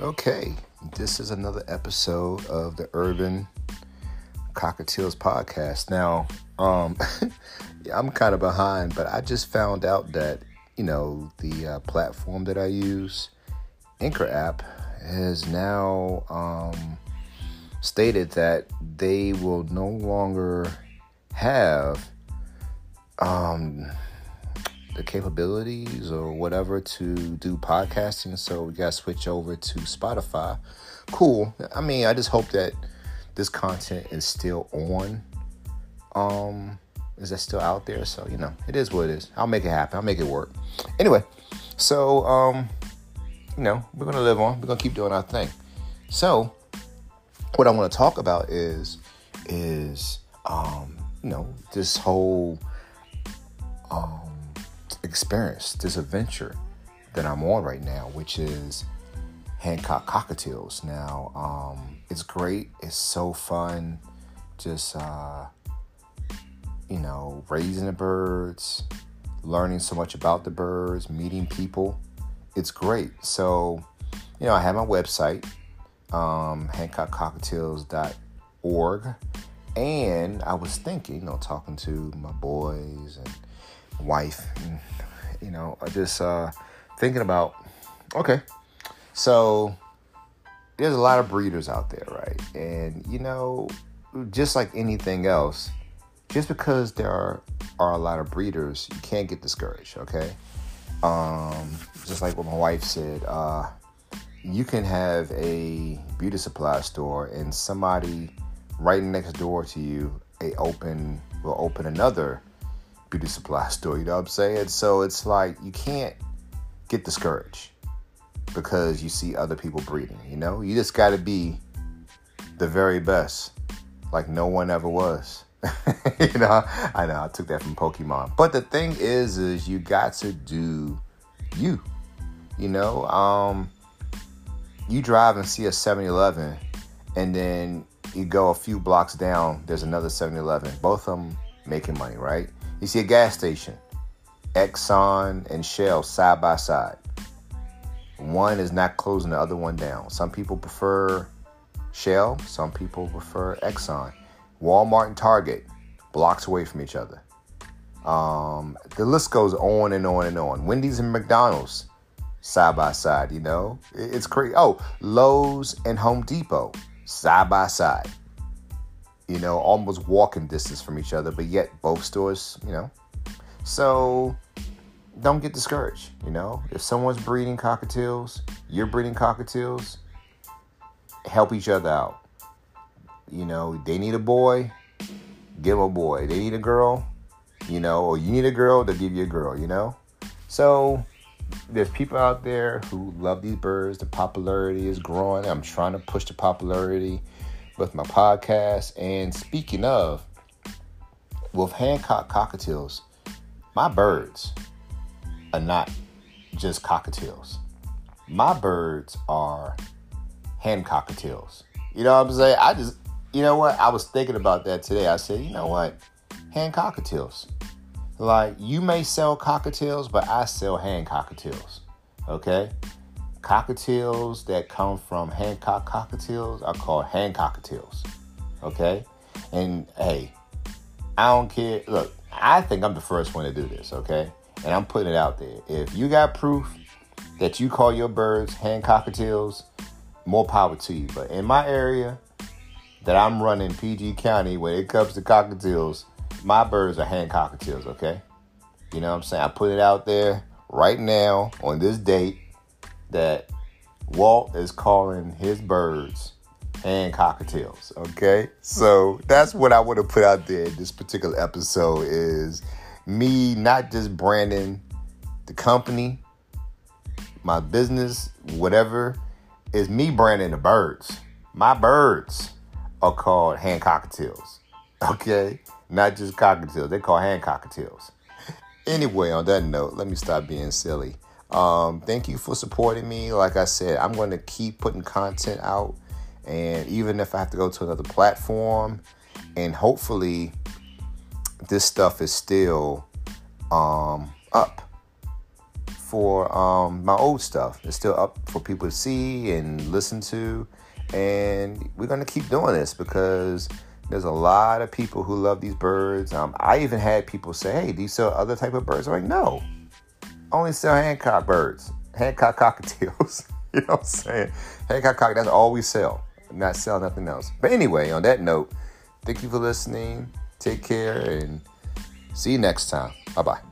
Okay, this is another episode of the Urban Cockatiels podcast. Now, um, I'm kind of behind, but I just found out that you know the uh, platform that I use, Anchor app, has now um, stated that they will no longer have um, the capabilities or whatever to do podcasting. So we got to switch over to Spotify. Cool. I mean, I just hope that this content is still on. Um, is that still out there? So you know, it is what it is. I'll make it happen. I'll make it work. Anyway, so um, you know, we're gonna live on. We're gonna keep doing our thing. So, what I want to talk about is is um, you know, this whole um experience, this adventure that I'm on right now, which is Hancock Cockatiels. Now, um, it's great. It's so fun. Just, uh, you know, raising the birds, learning so much about the birds, meeting people. It's great. So, you know, I have my website, um, hancockcockatiels.org. And I was thinking, you know, talking to my boys and wife, and, you know, just uh, thinking about, okay, so there's a lot of breeders out there, right? And you know, just like anything else, just because there are, are a lot of breeders, you can't get discouraged, okay? Um, just like what my wife said, uh, you can have a beauty supply store and somebody right next door to you a open will open another beauty supply store, you know what I'm saying? So it's like you can't get discouraged because you see other people breeding, you know? You just got to be the very best like no one ever was. you know, I know I took that from Pokemon. But the thing is is you got to do you. You know, um you drive and see a 7-Eleven and then you go a few blocks down, there's another 7-Eleven. Both of them making money, right? You see a gas station, Exxon and Shell side by side. One is not closing the other one down. Some people prefer Shell, some people prefer Exxon. Walmart and Target, blocks away from each other. Um, the list goes on and on and on. Wendy's and McDonald's, side by side, you know? It's crazy. Oh, Lowe's and Home Depot, side by side you know, almost walking distance from each other, but yet both stores, you know. So don't get discouraged, you know. If someone's breeding cockatiels, you're breeding cockatiels, help each other out. You know, they need a boy, give them a boy. They need a girl, you know, or you need a girl, they'll give you a girl, you know. So there's people out there who love these birds. The popularity is growing. I'm trying to push the popularity with my podcast. And speaking of, with Hancock cockatiels, my birds are not just cockatiels. My birds are Hancockatiels. You know what I'm saying? I just, you know what? I was thinking about that today. I said, you know what? Hancockatiels. Like, you may sell cockatiels, but I sell Hancockatiels. Okay? Cockatiels that come from Hancock cockatiels are called Hancockatiels. Okay? And hey, I don't care. Look, I think I'm the first one to do this, okay? And I'm putting it out there. If you got proof that you call your birds Hancockatiels, more power to you. But in my area that I'm running PG County, when it comes to cockatiels, my birds are Hancockatiels, okay? You know what I'm saying? I put it out there right now on this date that Walt is calling his birds Hancockatiels. Okay, so that's what I want to put out there. This particular episode is me not just branding the company, my business, whatever, is me branding the birds. My birds are called Hancockatiels. Okay, not just cockatiels. They call Hancockatiels. Anyway, on that note, let me stop being silly. Um, thank you for supporting me. Like I said, I'm going to keep putting content out. And even if I have to go to another platform, and hopefully this stuff is still um, up for um, my old stuff. It's still up for people to see and listen to. And we're going to keep doing this because there's a lot of people who love these birds. Um, I even had people say, hey, you sell other type of birds? I'm like, no. Only sell Hancock birds, Hancock cockatiels. you know what I'm saying? Hancock cock, that's all we sell. Not sell nothing else. But anyway, on that note, thank you for listening. Take care and see you next time. Bye bye.